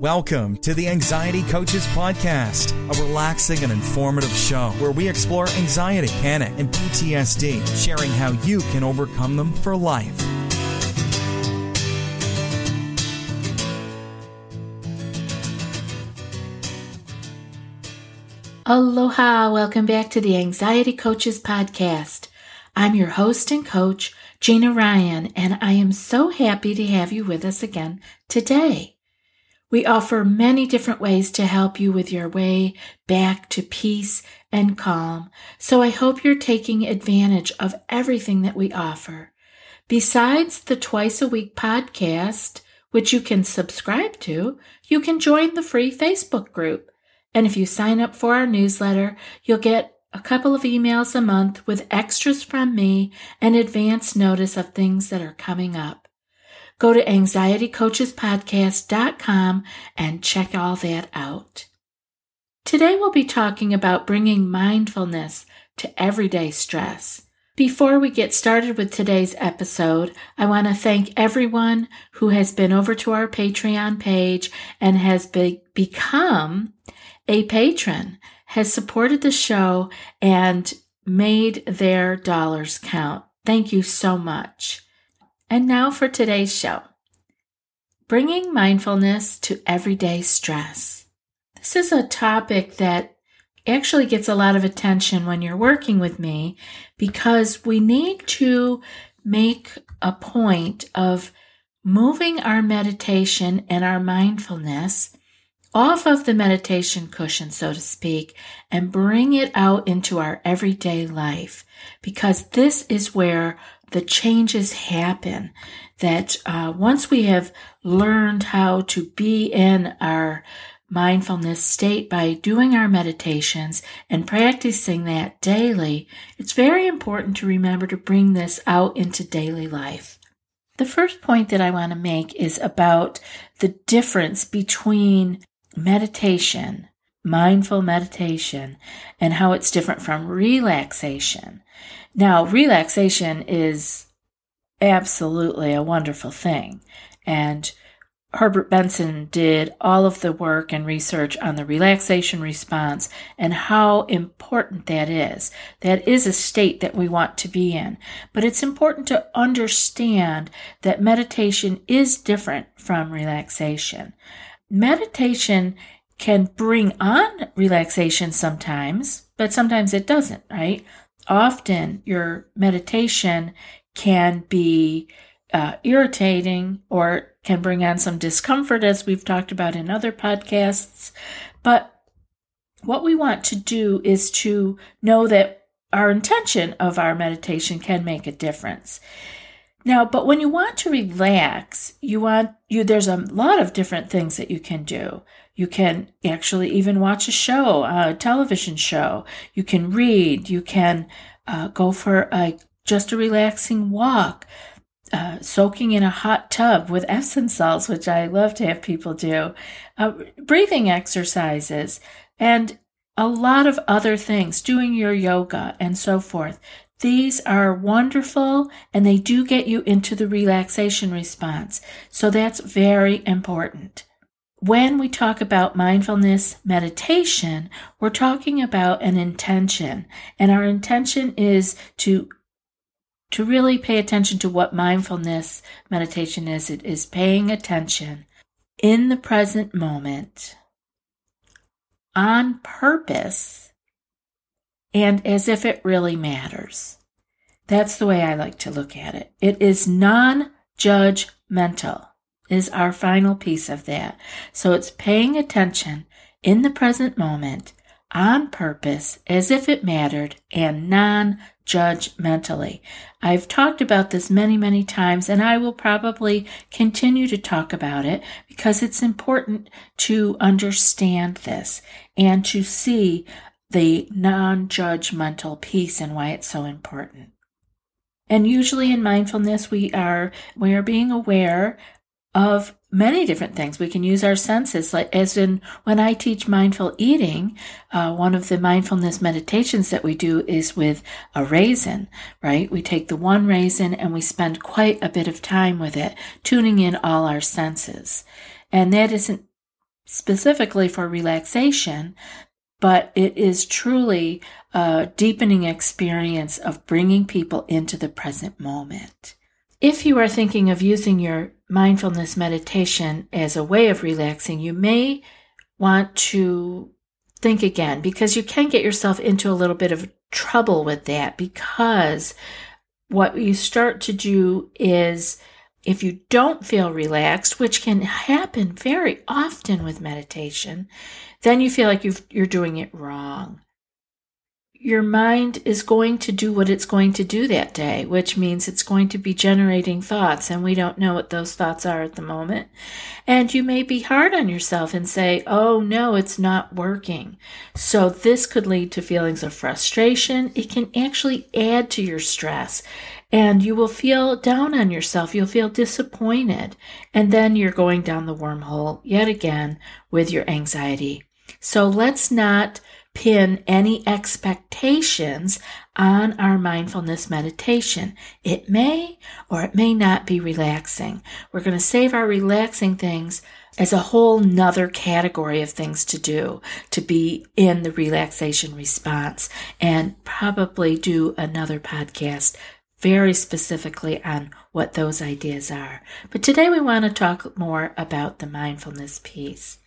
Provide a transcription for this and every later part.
Welcome to the Anxiety Coaches Podcast, a relaxing and informative show where we explore anxiety, panic, and PTSD, sharing how you can overcome them for life. Aloha, welcome back to the Anxiety Coaches Podcast. I'm your host and coach, Gina Ryan, and I am so happy to have you with us again today. We offer many different ways to help you with your way back to peace and calm. So I hope you're taking advantage of everything that we offer. Besides the twice a week podcast, which you can subscribe to, you can join the free Facebook group. And if you sign up for our newsletter, you'll get a couple of emails a month with extras from me and advance notice of things that are coming up. Go to anxietycoachespodcast.com and check all that out. Today we'll be talking about bringing mindfulness to everyday stress. Before we get started with today's episode, I want to thank everyone who has been over to our Patreon page and has be- become a patron, has supported the show, and made their dollars count. Thank you so much. And now for today's show bringing mindfulness to everyday stress. This is a topic that actually gets a lot of attention when you're working with me because we need to make a point of moving our meditation and our mindfulness off of the meditation cushion, so to speak, and bring it out into our everyday life because this is where the changes happen. That uh, once we have learned how to be in our mindfulness state by doing our meditations and practicing that daily, it's very important to remember to bring this out into daily life. The first point that I want to make is about the difference between meditation, mindful meditation, and how it's different from relaxation. Now, relaxation is absolutely a wonderful thing. And Herbert Benson did all of the work and research on the relaxation response and how important that is. That is a state that we want to be in. But it's important to understand that meditation is different from relaxation. Meditation can bring on relaxation sometimes, but sometimes it doesn't, right? Often your meditation can be uh, irritating or can bring on some discomfort, as we've talked about in other podcasts. But what we want to do is to know that our intention of our meditation can make a difference. Now, but when you want to relax, you want you there's a lot of different things that you can do. You can actually even watch a show, a television show. You can read. You can uh, go for a just a relaxing walk. Uh, soaking in a hot tub with Epsom salts, which I love to have people do, uh, breathing exercises, and a lot of other things, doing your yoga and so forth. These are wonderful and they do get you into the relaxation response. So that's very important. When we talk about mindfulness meditation, we're talking about an intention, and our intention is to to really pay attention to what mindfulness meditation is. It is paying attention in the present moment on purpose and as if it really matters. That's the way I like to look at it. It is non judgmental is our final piece of that. So it's paying attention in the present moment on purpose as if it mattered and non judgmentally. I've talked about this many, many times and I will probably continue to talk about it because it's important to understand this and to see the non judgmental piece and why it's so important. And usually in mindfulness, we are, we are being aware of many different things. We can use our senses, like as in when I teach mindful eating, uh, one of the mindfulness meditations that we do is with a raisin, right? We take the one raisin and we spend quite a bit of time with it, tuning in all our senses. And that isn't specifically for relaxation, but it is truly a deepening experience of bringing people into the present moment. If you are thinking of using your mindfulness meditation as a way of relaxing, you may want to think again because you can get yourself into a little bit of trouble with that because what you start to do is if you don't feel relaxed, which can happen very often with meditation, then you feel like you are doing it wrong. Your mind is going to do what it's going to do that day, which means it's going to be generating thoughts, and we don't know what those thoughts are at the moment. And you may be hard on yourself and say, Oh, no, it's not working. So, this could lead to feelings of frustration. It can actually add to your stress and you will feel down on yourself. You'll feel disappointed. And then you're going down the wormhole yet again with your anxiety. So let's not pin any expectations on our mindfulness meditation. It may or it may not be relaxing. We're going to save our relaxing things as a whole nother category of things to do to be in the relaxation response and probably do another podcast very specifically on what those ideas are. But today we want to talk more about the mindfulness piece.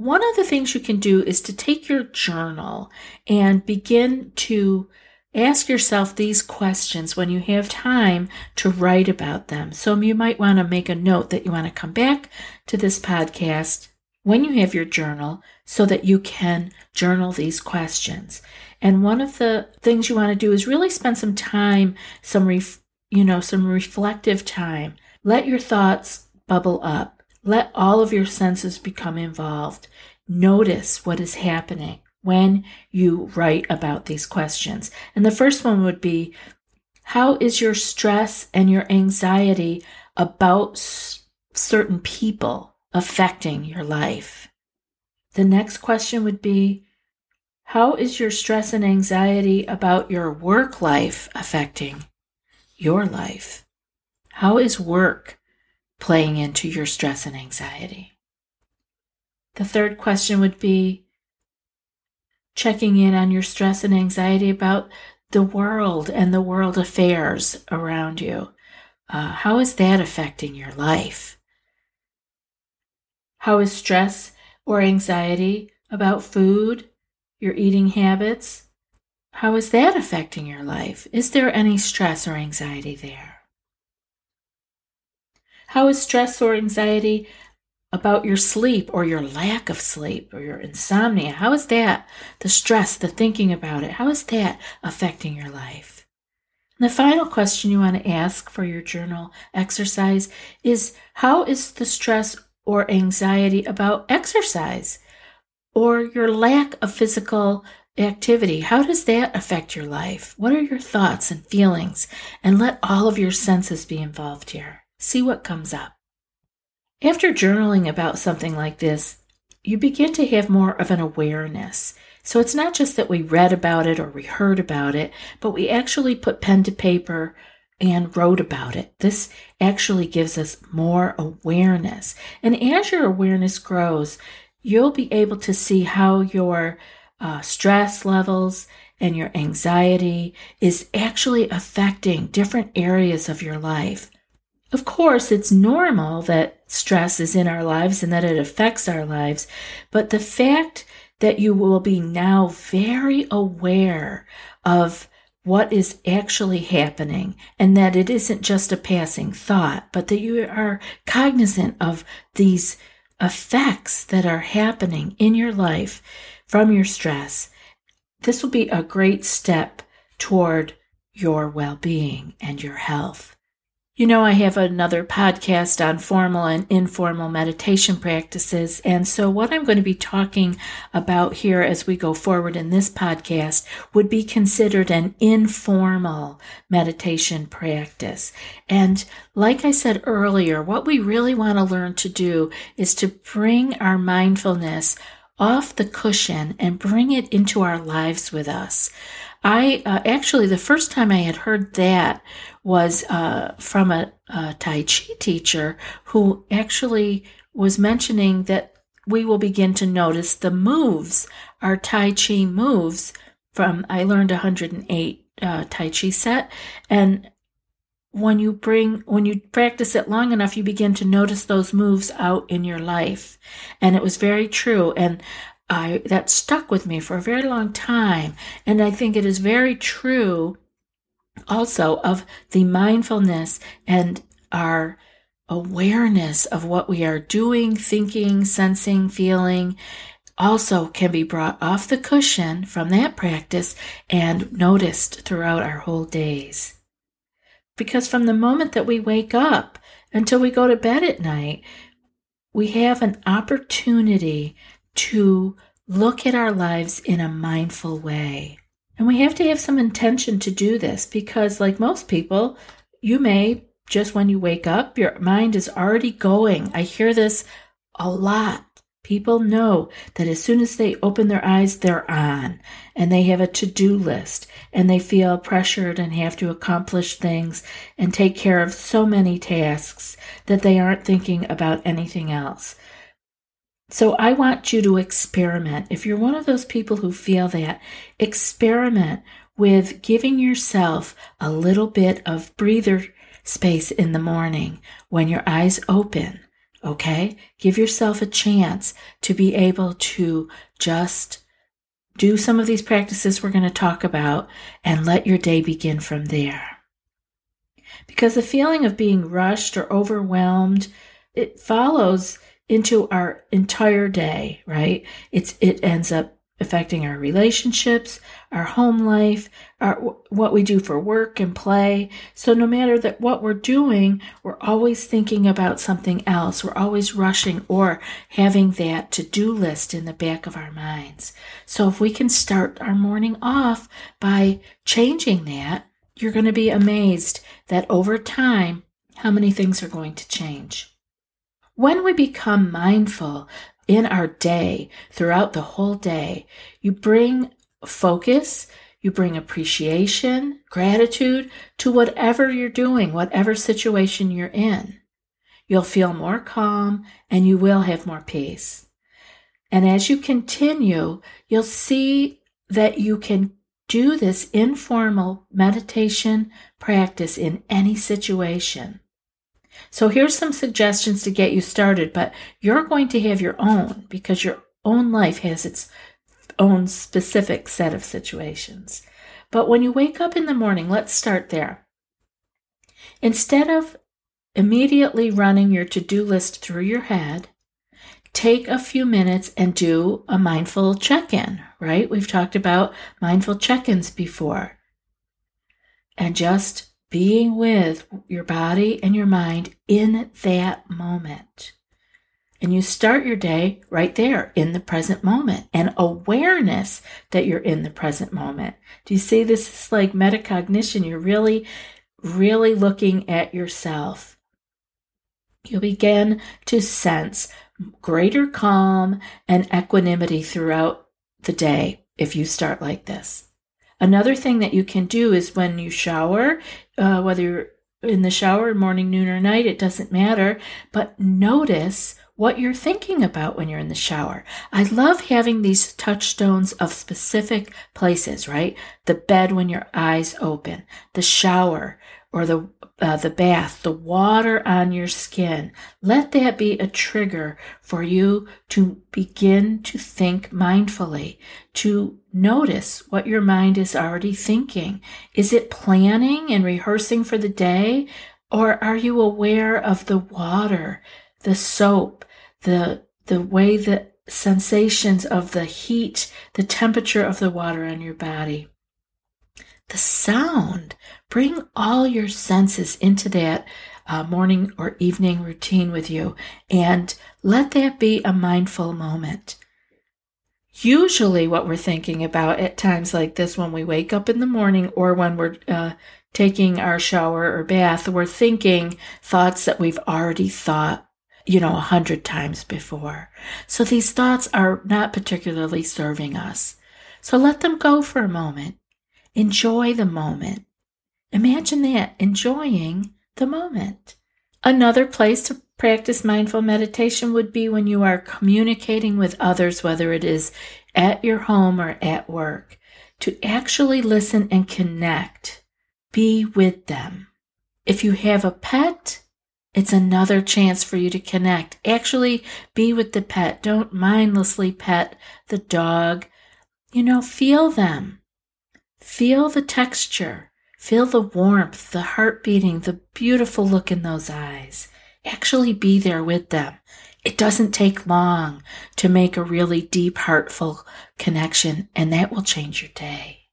One of the things you can do is to take your journal and begin to ask yourself these questions when you have time to write about them. So you might want to make a note that you want to come back to this podcast when you have your journal so that you can journal these questions. And one of the things you want to do is really spend some time, some ref, you know, some reflective time. Let your thoughts bubble up. Let all of your senses become involved. Notice what is happening when you write about these questions. And the first one would be how is your stress and your anxiety about s- certain people affecting your life? The next question would be how is your stress and anxiety about your work life affecting your life? How is work playing into your stress and anxiety? The third question would be checking in on your stress and anxiety about the world and the world affairs around you. Uh, how is that affecting your life? How is stress or anxiety about food, your eating habits. How is that affecting your life? Is there any stress or anxiety there? How is stress or anxiety about your sleep or your lack of sleep or your insomnia? How is that, the stress, the thinking about it, how is that affecting your life? And the final question you want to ask for your journal exercise is How is the stress or anxiety about exercise? or your lack of physical activity. How does that affect your life? What are your thoughts and feelings? And let all of your senses be involved here. See what comes up. After journaling about something like this, you begin to have more of an awareness. So it's not just that we read about it or we heard about it, but we actually put pen to paper and wrote about it. This actually gives us more awareness. And as your awareness grows, you'll be able to see how your uh, stress levels and your anxiety is actually affecting different areas of your life. Of course, it's normal that stress is in our lives and that it affects our lives, but the fact that you will be now very aware of what is actually happening and that it isn't just a passing thought, but that you are cognizant of these effects that are happening in your life from your stress, this will be a great step toward your well being and your health. You know, I have another podcast on formal and informal meditation practices. And so, what I'm going to be talking about here as we go forward in this podcast would be considered an informal meditation practice. And like I said earlier, what we really want to learn to do is to bring our mindfulness off the cushion and bring it into our lives with us. I uh, actually, the first time I had heard that was uh, from a, a Tai Chi teacher who actually was mentioning that we will begin to notice the moves, our Tai Chi moves from, I learned 108 uh, Tai Chi set. And when you bring, when you practice it long enough, you begin to notice those moves out in your life. And it was very true. And I, that stuck with me for a very long time. And I think it is very true also of the mindfulness and our awareness of what we are doing, thinking, sensing, feeling also can be brought off the cushion from that practice and noticed throughout our whole days. Because from the moment that we wake up until we go to bed at night, we have an opportunity to look at our lives in a mindful way. And we have to have some intention to do this because, like most people, you may just when you wake up, your mind is already going. I hear this a lot. People know that as soon as they open their eyes, they're on and they have a to do list and they feel pressured and have to accomplish things and take care of so many tasks that they aren't thinking about anything else. So I want you to experiment. If you're one of those people who feel that, experiment with giving yourself a little bit of breather space in the morning when your eyes open. Okay? Give yourself a chance to be able to just do some of these practices we're going to talk about and let your day begin from there. Because the feeling of being rushed or overwhelmed, it follows into our entire day, right? It's it ends up affecting our relationships, our home life, our, what we do for work and play. So no matter that what we're doing, we're always thinking about something else. We're always rushing or having that to-do list in the back of our minds. So if we can start our morning off by changing that, you're going to be amazed that over time, how many things are going to change. When we become mindful in our day, throughout the whole day, you bring focus, you bring appreciation, gratitude to whatever you're doing, whatever situation you're in. You'll feel more calm and you will have more peace. And as you continue, you'll see that you can do this informal meditation practice in any situation. So here's some suggestions to get you started, but you're going to have your own because your own life has its own specific set of situations. But when you wake up in the morning, let's start there. Instead of immediately running your to do list through your head, take a few minutes and do a mindful check in, right? We've talked about mindful check ins before. And just being with your body and your mind in that moment. And you start your day right there in the present moment and awareness that you're in the present moment. Do you see this is like metacognition? You're really, really looking at yourself. You'll begin to sense greater calm and equanimity throughout the day if you start like this. Another thing that you can do is when you shower, uh, whether you're in the shower, morning, noon, or night, it doesn't matter, but notice what you're thinking about when you're in the shower. I love having these touchstones of specific places, right? The bed when your eyes open, the shower or the uh, the bath, the water on your skin. Let that be a trigger for you to begin to think mindfully, to notice what your mind is already thinking. Is it planning and rehearsing for the day? Or are you aware of the water, the soap, the, the way the sensations of the heat, the temperature of the water on your body? The sound Bring all your senses into that uh, morning or evening routine with you and let that be a mindful moment. Usually, what we're thinking about at times like this, when we wake up in the morning or when we're uh, taking our shower or bath, we're thinking thoughts that we've already thought, you know, a hundred times before. So these thoughts are not particularly serving us. So let them go for a moment. Enjoy the moment. Imagine that, enjoying the moment. Another place to practice mindful meditation would be when you are communicating with others, whether it is at your home or at work, to actually listen and connect. Be with them. If you have a pet, it's another chance for you to connect. Actually, be with the pet. Don't mindlessly pet the dog. You know, feel them. Feel the texture. Feel the warmth, the heart beating, the beautiful look in those eyes. Actually be there with them. It doesn't take long to make a really deep, heartful connection, and that will change your day.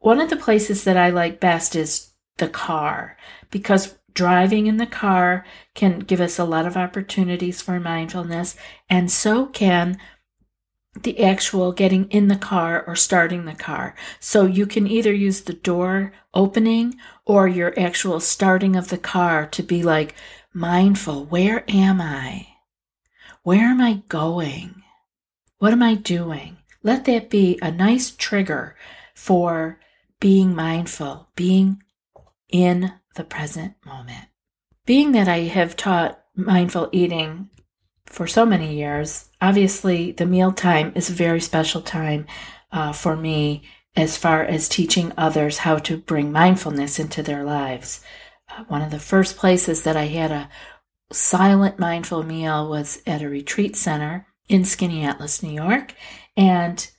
One of the places that I like best is the car because driving in the car can give us a lot of opportunities for mindfulness, and so can the actual getting in the car or starting the car. So you can either use the door opening or your actual starting of the car to be like mindful. Where am I? Where am I going? What am I doing? Let that be a nice trigger for being mindful, being in the present moment. Being that I have taught mindful eating for so many years, obviously the mealtime is a very special time uh, for me as far as teaching others how to bring mindfulness into their lives. Uh, one of the first places that I had a silent mindful meal was at a retreat center in Skaneateles, New York. And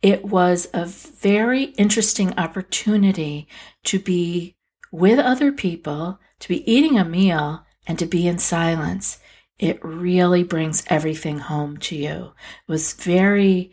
it was a very interesting opportunity to be with other people, to be eating a meal, and to be in silence. It really brings everything home to you. It was very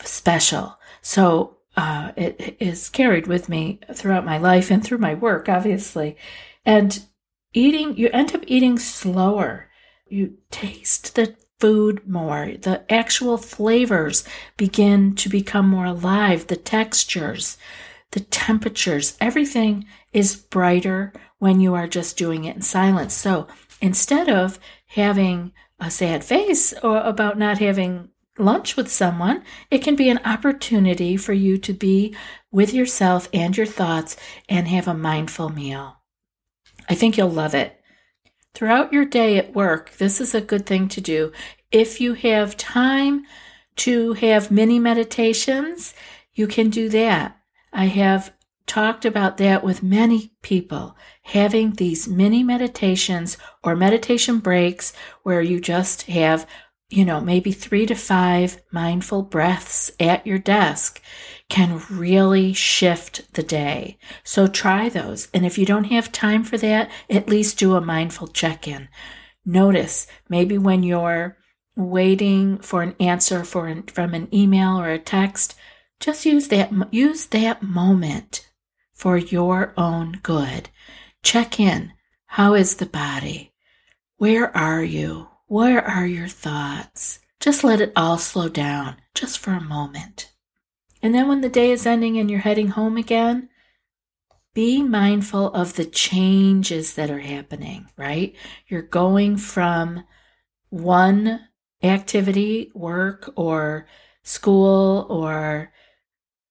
special. So uh, it is carried with me throughout my life and through my work, obviously. And eating, you end up eating slower. You taste the food more. The actual flavors begin to become more alive. The textures, the temperatures, everything is brighter when you are just doing it in silence. So instead of having a sad face or about not having lunch with someone, it can be an opportunity for you to be with yourself and your thoughts and have a mindful meal. I think you'll love it. Throughout your day at work, this is a good thing to do. If you have time to have mini meditations, you can do that. I have talked about that with many people, having these mini meditations or meditation breaks where you just have, you know, maybe three to five mindful breaths at your desk can really shift the day. So try those. And if you don't have time for that, at least do a mindful check in. Notice maybe when you're waiting for an answer for an, from an email or a text, just use that use that moment for your own good. Check in. How is the body? Where are you? Where are your thoughts? Just let it all slow down just for a moment. And then when the day is ending and you're heading home again, be mindful of the changes that are happening, right? You're going from one activity, work or school or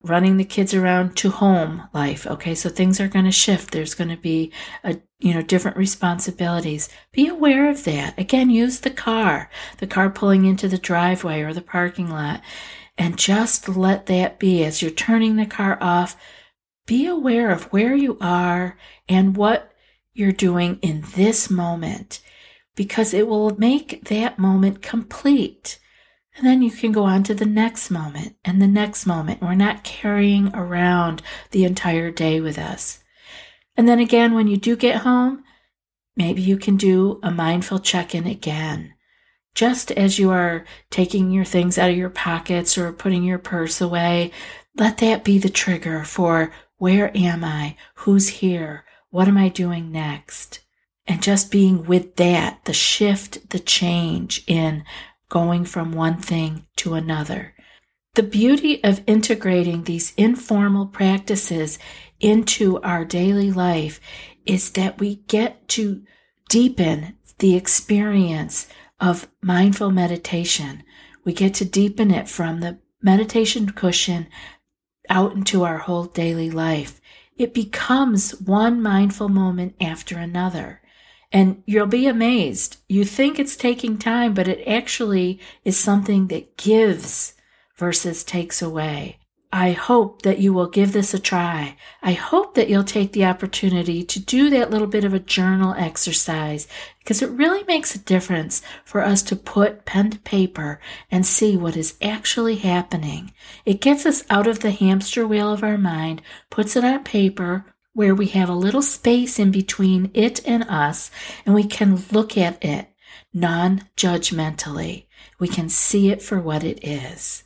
running the kids around to home life okay? So things are going to shift. There's going to be a you know different responsibilities. Be aware of that. Again use the car the car pulling into the driveway or the parking lot and just let that be. As you're turning the car off be aware of where you are and what you're doing in this moment because it will make that moment complete and then you can go on to the next moment and the next moment. We're not carrying around the entire day with us. And then again, when you do get home, maybe you can do a mindful check in again. Just as you are taking your things out of your pockets or putting your purse away, let that be the trigger for where am I? Who's here? What am I doing next? And just being with that, the shift, the change in going from one thing to another. The beauty of integrating these informal practices into our daily life is that we get to deepen the experience of mindful meditation. We get to deepen it from the meditation cushion out into our whole daily life. It becomes one mindful moment after another. And you'll be amazed. You think it's taking time, but it actually is something that gives versus takes away. I hope that you will give this a try. I hope that you'll take the opportunity to do that little bit of a journal exercise because it really makes a difference for us to put pen to paper and see what is actually happening. It gets us out of the hamster wheel of our mind, puts it on paper where we have a little space in between it and us, and we can look at it non judgmentally. We can see it for what it is.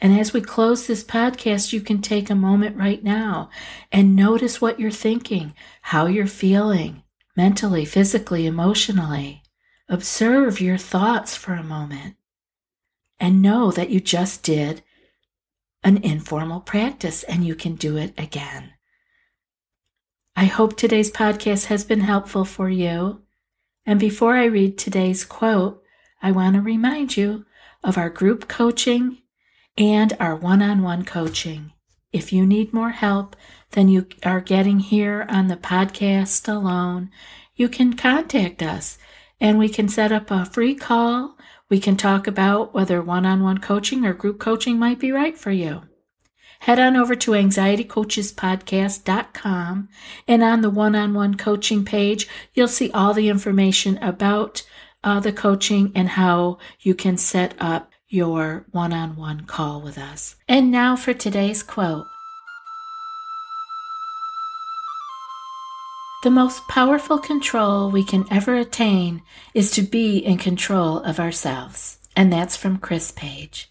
And as we close this podcast, you can take a moment right now and notice what you're thinking, how you're feeling mentally, physically, emotionally. Observe your thoughts for a moment and know that you just did an informal practice and you can do it again. I hope today's podcast has been helpful for you. And before I read today's quote, I want to remind you of our group coaching and our one on one coaching. If you need more help than you are getting here on the podcast alone, you can contact us and we can set up a free call. We can talk about whether one on one coaching or group coaching might be right for you. Head on over to anxietycoachespodcast.com and on the one on one coaching page, you'll see all the information about uh, the coaching and how you can set up your one on one call with us. And now for today's quote The most powerful control we can ever attain is to be in control of ourselves. And that's from Chris Page.